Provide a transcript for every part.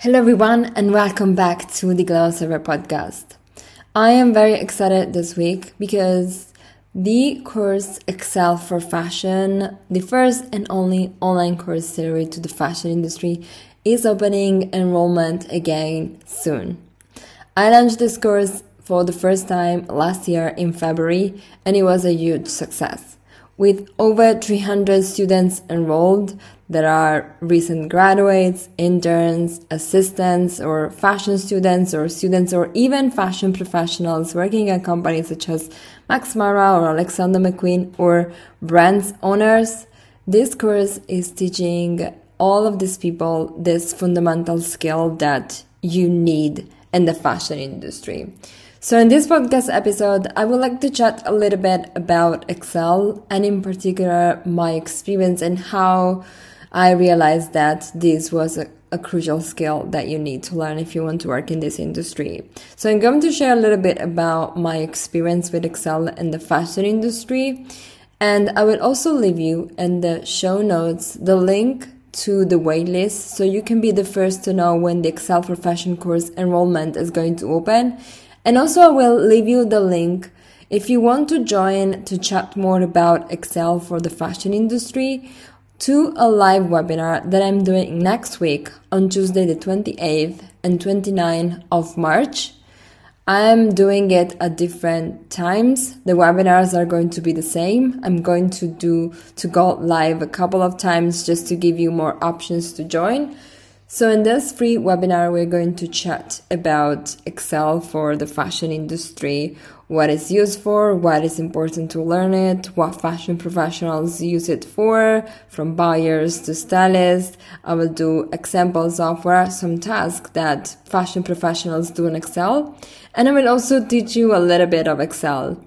Hello, everyone, and welcome back to the Glam Observer podcast. I am very excited this week because the course Excel for Fashion, the first and only online course tailored to the fashion industry, is opening enrollment again soon. I launched this course for the first time last year in February, and it was a huge success. With over 300 students enrolled, there are recent graduates, interns, assistants, or fashion students, or students, or even fashion professionals working at companies such as Max Mara or Alexander McQueen, or brands owners. This course is teaching all of these people this fundamental skill that you need in the fashion industry. So, in this podcast episode, I would like to chat a little bit about Excel and, in particular, my experience and how I realized that this was a, a, crucial skill that you need to learn if you want to work in this industry. So, I'm going to share a little bit about my experience with Excel in the fashion industry. And I will also leave you in the show notes the link to the waitlist so you can be the first to know when the Excel for Fashion course enrollment is going to open and also, I will leave you the link if you want to join to chat more about Excel for the fashion industry to a live webinar that I'm doing next week on Tuesday, the 28th and 29th of March. I'm doing it at different times. The webinars are going to be the same. I'm going to do to go live a couple of times just to give you more options to join. So, in this free webinar, we're going to chat about Excel for the fashion industry, what it's used for, what is important to learn it, what fashion professionals use it for, from buyers to stylists. I will do examples of what are some tasks that fashion professionals do in Excel. And I will also teach you a little bit of Excel.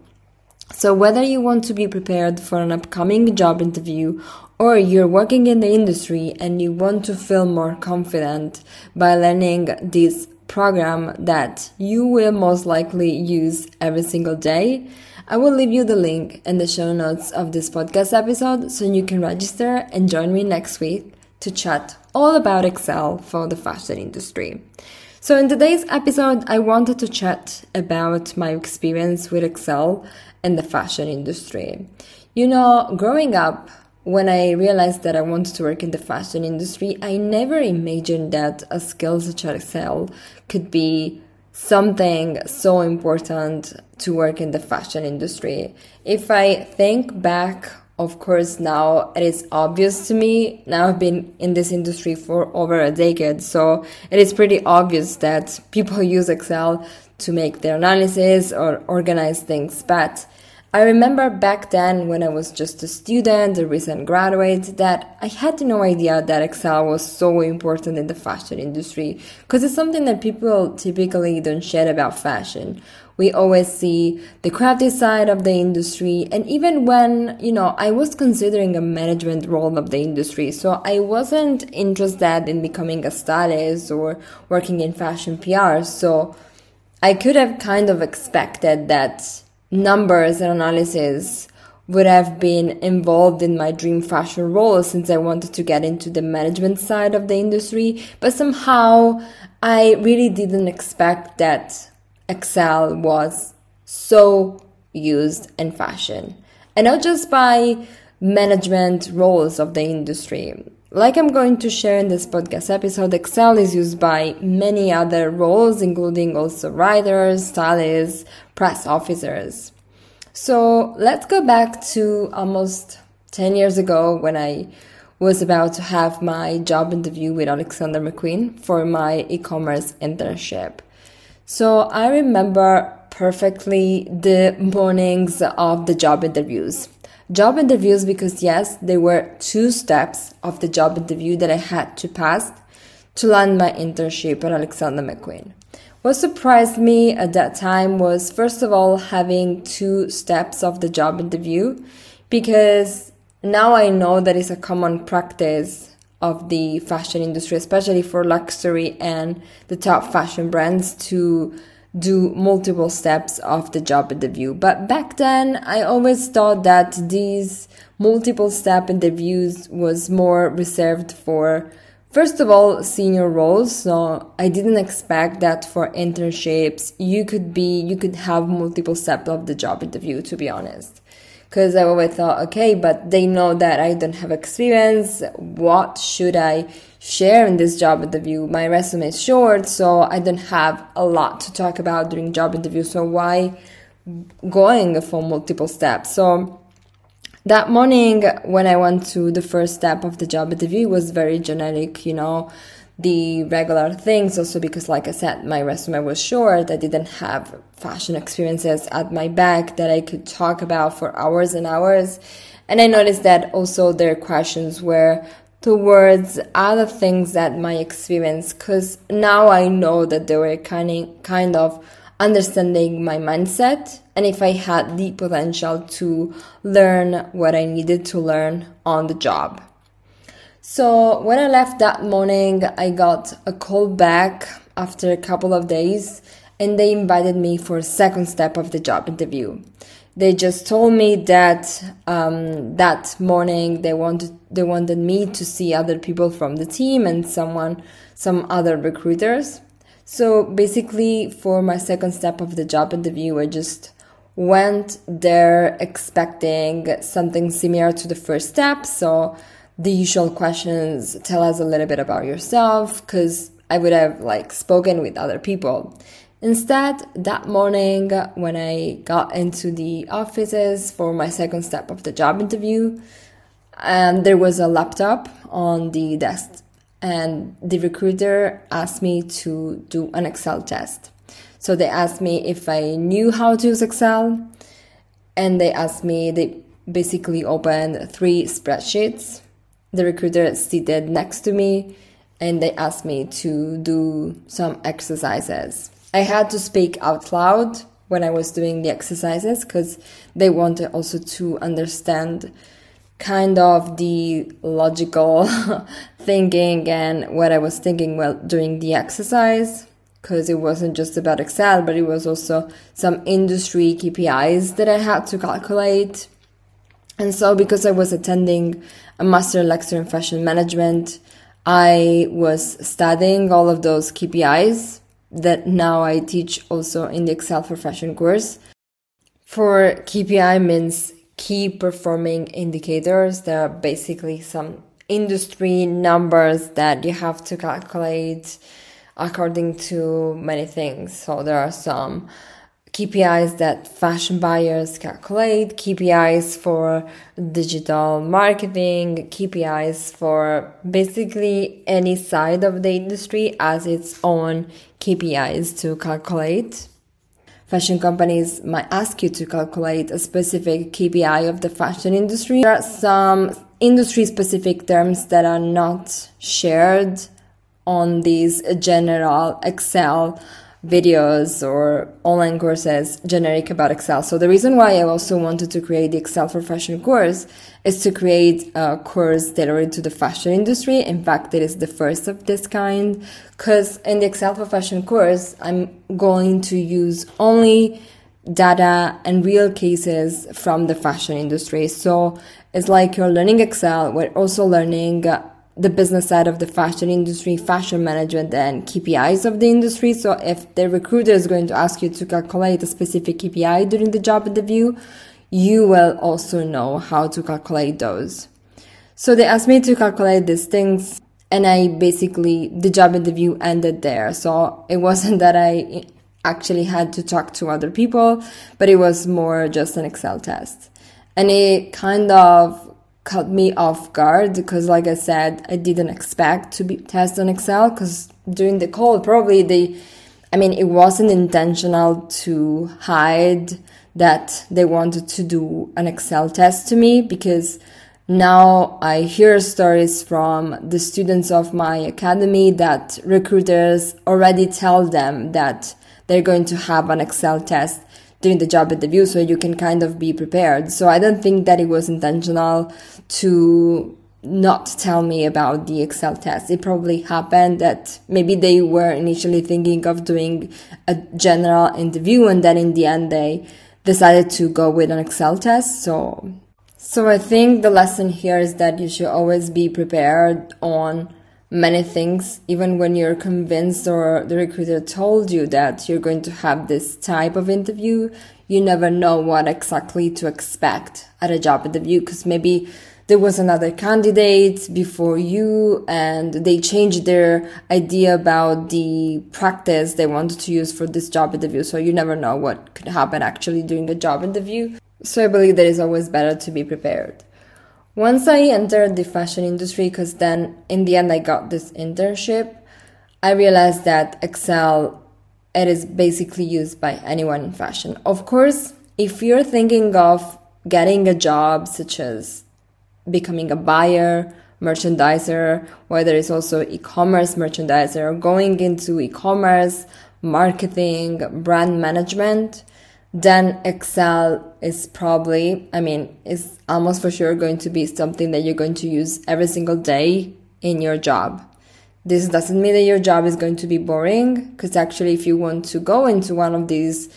So, whether you want to be prepared for an upcoming job interview or you're working in the industry and you want to feel more confident by learning this program that you will most likely use every single day, I will leave you the link in the show notes of this podcast episode so you can register and join me next week to chat all about Excel for the fashion industry. So, in today's episode, I wanted to chat about my experience with Excel in the fashion industry. You know, growing up, when I realized that I wanted to work in the fashion industry, I never imagined that a skill such as Excel could be something so important to work in the fashion industry. If I think back, of course, now it is obvious to me. Now I've been in this industry for over a decade, so it is pretty obvious that people use Excel to make their analysis or organize things. But I remember back then when I was just a student, a recent graduate, that I had no idea that Excel was so important in the fashion industry because it's something that people typically don't share about fashion. We always see the crafty side of the industry, and even when, you know, I was considering a management role of the industry, so I wasn't interested in becoming a stylist or working in fashion PR, so I could have kind of expected that numbers and analysis would have been involved in my dream fashion role since I wanted to get into the management side of the industry. But somehow I really didn't expect that Excel was so used in fashion. And not just by management roles of the industry. Like I'm going to share in this podcast episode, Excel is used by many other roles, including also writers, stylists, press officers. So let's go back to almost 10 years ago when I was about to have my job interview with Alexander McQueen for my e commerce internship. So I remember perfectly the mornings of the job interviews. Job interviews because, yes, there were two steps of the job interview that I had to pass to land my internship at Alexander McQueen. What surprised me at that time was, first of all, having two steps of the job interview because now I know that it's a common practice of the fashion industry, especially for luxury and the top fashion brands to do multiple steps of the job interview. But back then, I always thought that these multiple step interviews was more reserved for First of all, senior roles. So I didn't expect that for internships you could be you could have multiple steps of the job interview. To be honest, because I always thought, okay, but they know that I don't have experience. What should I share in this job interview? My resume is short, so I don't have a lot to talk about during job interview. So why going for multiple steps? So that morning when I went to the first step of the job interview was very generic, you know, the regular things also because like I said, my resume was short. I didn't have fashion experiences at my back that I could talk about for hours and hours. And I noticed that also their questions were towards other things that my experience because now I know that they were kind of, kind of understanding my mindset and if I had the potential to learn what I needed to learn on the job. So when I left that morning, I got a call back after a couple of days and they invited me for a second step of the job interview. They just told me that um, that morning they wanted they wanted me to see other people from the team and someone some other recruiters. So basically, for my second step of the job interview, I just went there expecting something similar to the first step. So the usual questions tell us a little bit about yourself because I would have like spoken with other people. Instead, that morning when I got into the offices for my second step of the job interview, um, there was a laptop on the desk and the recruiter asked me to do an Excel test. So they asked me if I knew how to use Excel, and they asked me, they basically opened three spreadsheets. The recruiter seated next to me, and they asked me to do some exercises. I had to speak out loud when I was doing the exercises because they wanted also to understand kind of the logical thinking and what I was thinking while doing the exercise because it wasn't just about Excel, but it was also some industry KPIs that I had to calculate. And so, because I was attending a master lecture in fashion management, I was studying all of those KPIs that now I teach also in the Excel for Fashion course. For KPI means key performing indicators. There are basically some industry numbers that you have to calculate according to many things. So there are some KPIs that fashion buyers calculate, KPIs for digital marketing, KPIs for basically any side of the industry as its own KPIs to calculate. Fashion companies might ask you to calculate a specific KPI of the fashion industry. There are some industry specific terms that are not shared on these general Excel videos or online courses generic about Excel. So the reason why I also wanted to create the Excel for Fashion course is to create a course tailored to the fashion industry. In fact, it is the first of this kind because in the Excel for Fashion course, I'm going to use only data and real cases from the fashion industry. So it's like you're learning Excel, we're also learning the business side of the fashion industry, fashion management, and KPIs of the industry. So if the recruiter is going to ask you to calculate a specific KPI during the job interview, you will also know how to calculate those. So they asked me to calculate these things, and I basically, the job interview ended there. So it wasn't that I actually had to talk to other people, but it was more just an Excel test. And it kind of caught me off guard because like I said, I didn't expect to be tested on Excel because during the call probably they I mean it wasn't intentional to hide that they wanted to do an Excel test to me because now I hear stories from the students of my academy that recruiters already tell them that they're going to have an Excel test during the job interview so you can kind of be prepared. So I don't think that it was intentional to not tell me about the Excel test. It probably happened that maybe they were initially thinking of doing a general interview and then in the end they decided to go with an Excel test. So, so I think the lesson here is that you should always be prepared on many things, even when you're convinced or the recruiter told you that you're going to have this type of interview, you never know what exactly to expect at a job interview because maybe there was another candidate before you and they changed their idea about the practice they wanted to use for this job interview. So you never know what could happen actually during a job interview. So I believe that it's always better to be prepared. Once I entered the fashion industry, because then in the end I got this internship, I realized that Excel it is basically used by anyone in fashion. Of course, if you're thinking of getting a job such as becoming a buyer, merchandiser, whether it's also e-commerce merchandiser, going into e-commerce, marketing, brand management, then Excel is probably, I mean, is almost for sure going to be something that you're going to use every single day in your job. This doesn't mean that your job is going to be boring, because actually, if you want to go into one of these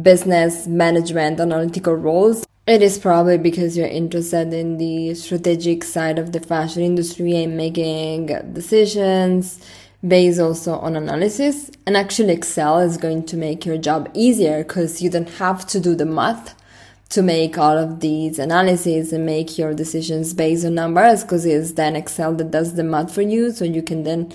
business management analytical roles, it is probably because you're interested in the strategic side of the fashion industry and making decisions based also on analysis. And actually, Excel is going to make your job easier because you don't have to do the math to make all of these analyses and make your decisions based on numbers because it's then Excel that does the math for you. So you can then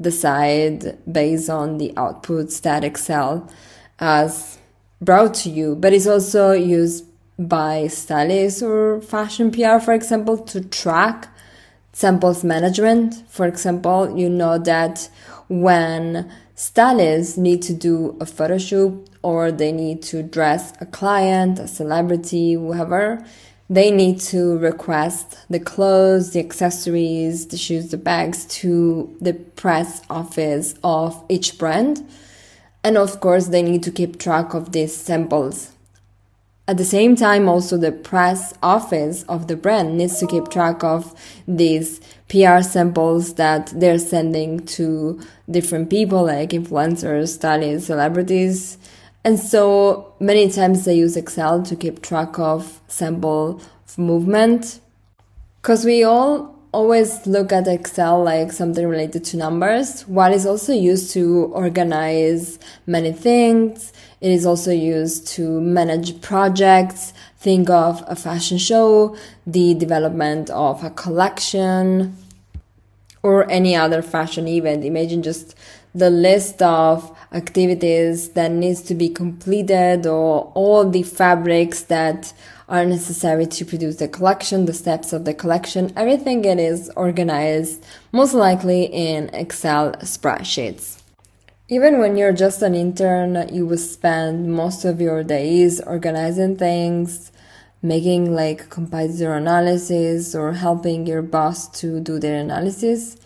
decide based on the outputs that Excel has brought to you. But it's also used by stylists or fashion PR, for example, to track samples management. For example, you know that when stylists need to do a photo shoot or they need to dress a client, a celebrity, whoever, they need to request the clothes, the accessories, the shoes, the bags to the press office of each brand. And of course, they need to keep track of these samples at the same time, also the press office of the brand needs to keep track of these PR samples that they're sending to different people like influencers, stylists, celebrities. And so many times they use Excel to keep track of sample movement. Cause we all always look at Excel like something related to numbers, What is also used to organize many things. It is also used to manage projects. Think of a fashion show, the development of a collection, or any other fashion event. Imagine just the list of activities that needs to be completed or all the fabrics that are necessary to produce the collection, the steps of the collection, everything it is organized most likely in Excel spreadsheets. Even when you're just an intern, you will spend most of your days organizing things, making like competitor analysis or helping your boss to do their analysis.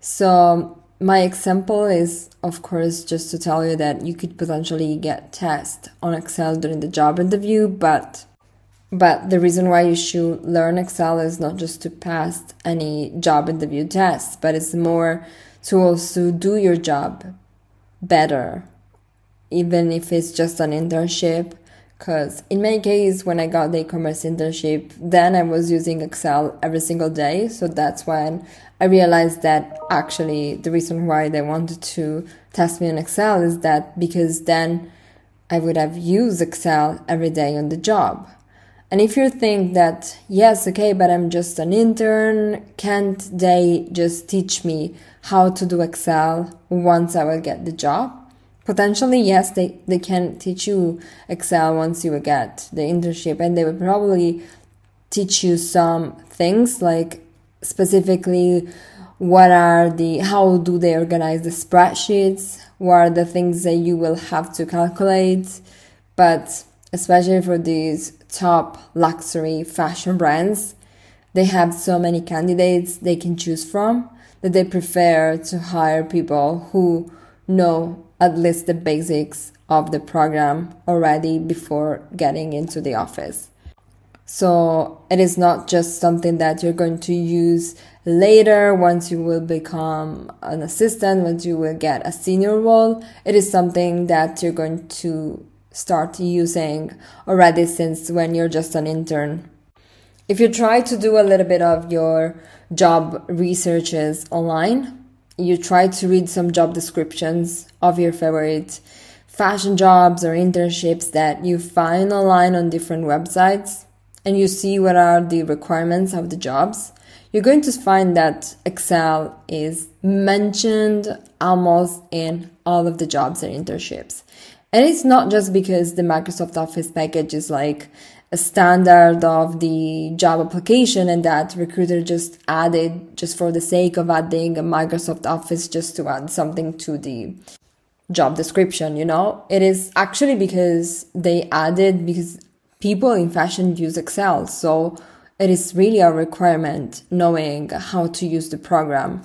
So my example is of course just to tell you that you could potentially get test on Excel during the job interview, but but the reason why you should learn Excel is not just to pass any job interview tests, but it's more to also do your job better, even if it's just an internship. Because in my case, when I got the e-commerce internship, then I was using Excel every single day. So that's when I realized that actually the reason why they wanted to test me on Excel is that because then I would have used Excel every day on the job. And if you think that, yes, okay, but I'm just an intern, can't they just teach me how to do Excel once I will get the job? Potentially, yes, they, they can teach you Excel once you will get the internship, and they will probably teach you some things like specifically what are the how do they organize the spreadsheets what are the things that you will have to calculate but especially for these top luxury fashion brands, they have so many candidates they can choose from that they prefer to hire people who know at least the basics of the program already before getting into the office. So it is not just something that you're going to use later once you will become an assistant, once you will get a senior role. It is something that you're going to start using already since when you're just an intern. If you try to do a little bit of your job researches online, you try to read some job descriptions of your favorite fashion jobs or internships that you find online on different websites and you see what are the requirements of the jobs, you're going to find that Excel is mentioned almost in all of the jobs and internships. And it's not just because the Microsoft Office package is like a standard of the job application and that recruiter just added just for the sake of adding a Microsoft Office just to add something to the job description, you know? It is actually because they added because people in fashion use Excel. So it is really a requirement knowing how to use the program.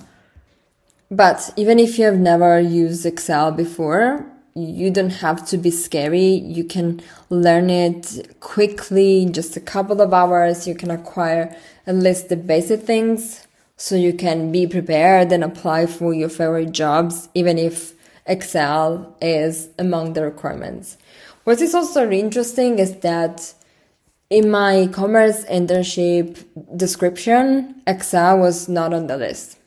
But even if you have never used Excel before, you don't have to be scary. You can learn it quickly just a couple of hours. You can acquire at least the basic things so you can be prepared and apply for your favorite jobs, even if Excel is among the requirements. What is also interesting is that in my commerce internship description, Excel was not on the list.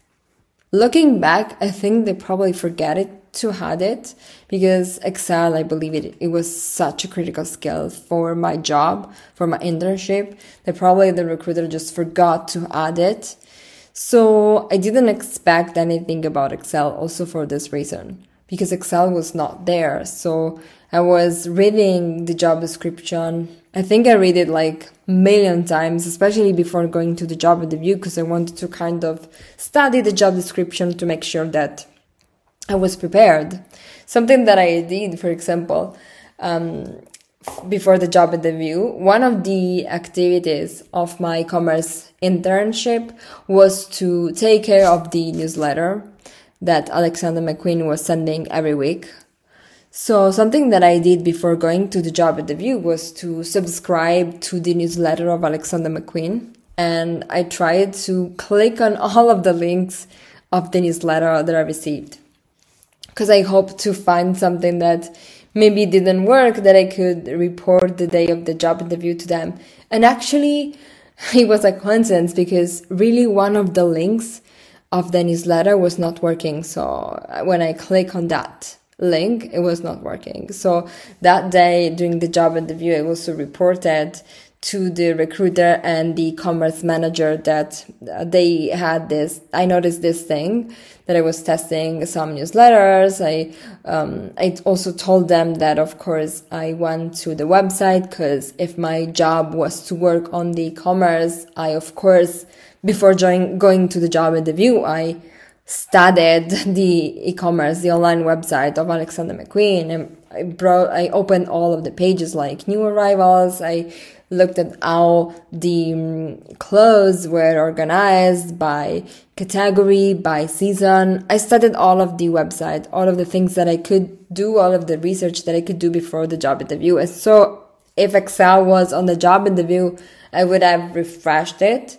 Looking back, I think they probably forget it to add it because Excel, I believe it, it was such a critical skill for my job, for my internship, that probably the recruiter just forgot to add it. So I didn't expect anything about Excel also for this reason because Excel was not there. So I was reading the job description. I think I read it like a million times, especially before going to the job interview, because I wanted to kind of study the job description to make sure that I was prepared. Something that I did, for example, um, before the job interview, one of the activities of my commerce internship was to take care of the newsletter that Alexander McQueen was sending every week. So something that I did before going to the job interview was to subscribe to the newsletter of Alexander McQueen. And I tried to click on all of the links of the newsletter that I received. Because I hoped to find something that maybe didn't work that I could report the day of the job interview to them. And actually, it was a coincidence because really one of the links of the newsletter was not working. So uh, when I click on that link, it was not working. So that day during the job interview, I also reported to the recruiter and the commerce manager that uh, they had this. I noticed this thing that I was testing some newsletters. I um, I also told them that of course I went to the website because if my job was to work on the commerce, I of course before join, going to the job interview, I studied the e-commerce, the online website of Alexander McQueen, and I brought, I opened all of the pages like new arrivals. I looked at how the um, clothes were organized by category, by season. I studied all of the website, all of the things that I could do, all of the research that I could do before the job interview. And so if Excel was on the job interview, I would have refreshed it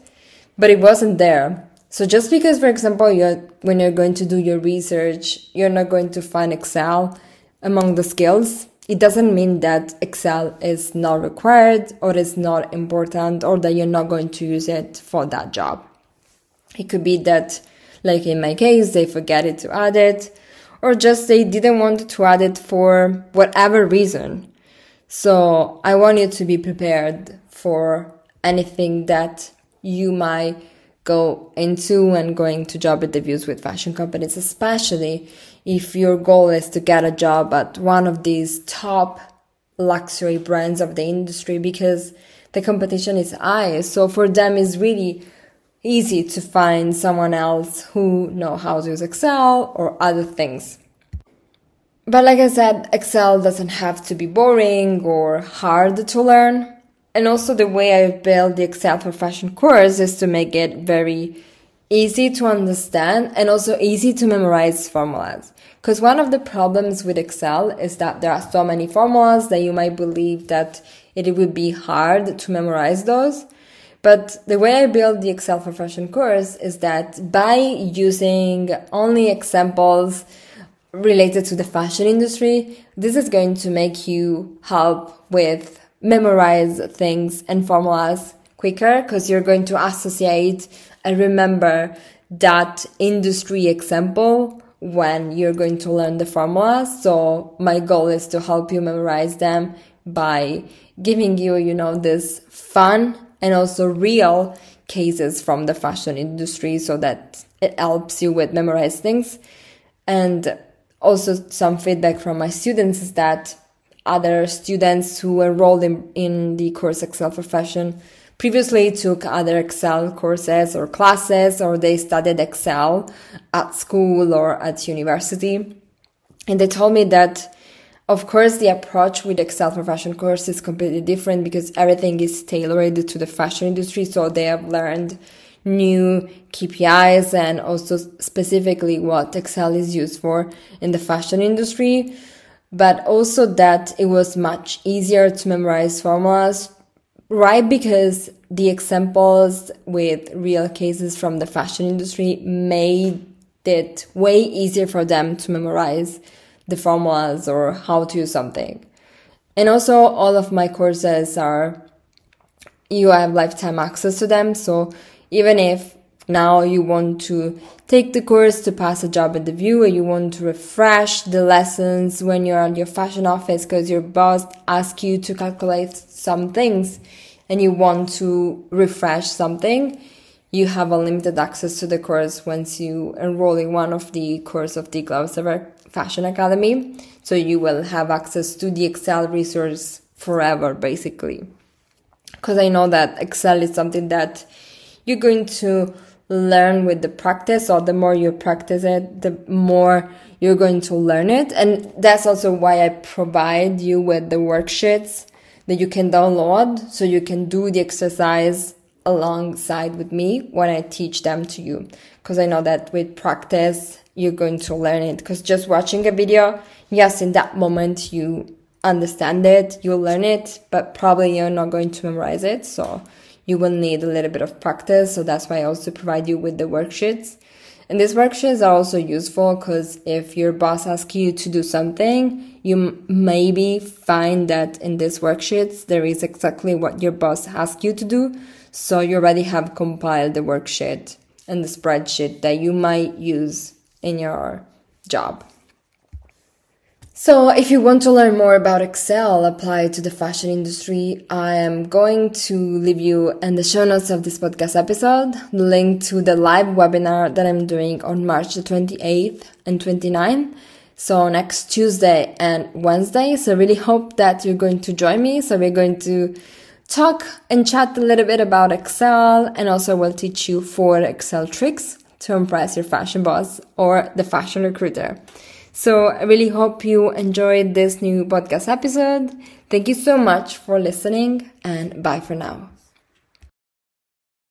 but it wasn't there. So just because, for example, you're, when you're going to do your research, you're not going to find Excel among the skills, it doesn't mean that Excel is not required or is not important or that you're not going to use it for that job. It could be that, like in my case, they forget it to add it or just they didn't want to add it for whatever reason. So I want you to be prepared for anything that you might go into when going to job interviews with fashion companies, especially if your goal is to get a job at one of these top luxury brands of the industry because the competition is high. So for them, it's really easy to find someone else who know how to use Excel or other things. But like I said, Excel doesn't have to be boring or hard to learn. And also the way I built the Excel for Fashion course is to make it very easy to understand and also easy to memorize formulas. Because one of the problems with Excel is that there are so many formulas that you might believe that it would be hard to memorize those. But the way I built the Excel for Fashion course is that by using only examples related to the fashion industry, this is going to make you help with memorize things and formulas quicker because you're going to associate and remember that industry example when you're going to learn the formulas. So my goal is to help you memorize them by giving you, you know, this fun and also real cases from the fashion industry so that it helps you with memorize things. And also some feedback from my students is that other students who enrolled in, in the course Excel for Fashion previously took other Excel courses or classes or they studied Excel at school or at university. And they told me that of course, the approach with Excel for Fashion course is completely different because everything is tailored to the fashion industry. So they have learned new KPIs and also specifically what Excel is used for in the fashion industry. But also that it was much easier to memorize formulas, right? Because the examples with real cases from the fashion industry made it way easier for them to memorize the formulas or how to use something. And also all of my courses are, you have lifetime access to them. So even if now you want to take the course to pass a job interview or you want to refresh the lessons when you're at your fashion office because your boss asks you to calculate some things and you want to refresh something, you have unlimited access to the course once you enroll in one of the course of the Glam Observer Fashion Academy. So you will have access to the Excel resource forever, basically. Because I know that Excel is something that you're going to learn with the practice, or the more you practice it, the more you're going to learn it. And that's also why I provide you with the worksheets that you can download so you can do the exercise alongside with me when I teach them to you. Because I know that with practice, you're going to learn it. Because just watching a video, yes, in that moment you understand it, you learn it, but probably you're not going to memorize it. So you will need a little bit of practice. So that's why I also provide you with the worksheets. And these worksheets are also useful because if your boss asks you to do something, you maybe find that in these worksheets there is exactly what your boss asks you to do. So you already have compiled the worksheet and the spreadsheet that you might use in your job. So, if you want to learn more about Excel applied to the fashion industry, I am going to leave you in the show notes of this podcast episode the link to the live webinar that I'm doing on March the 28th and 29th. So, next Tuesday and Wednesday. So, I really hope that you're going to join me. So, we're going to talk and chat a little bit about Excel and also will teach you four Excel tricks to impress your fashion boss or the fashion recruiter. So I really hope you enjoyed this new podcast episode. Thank you so much for listening and bye for now.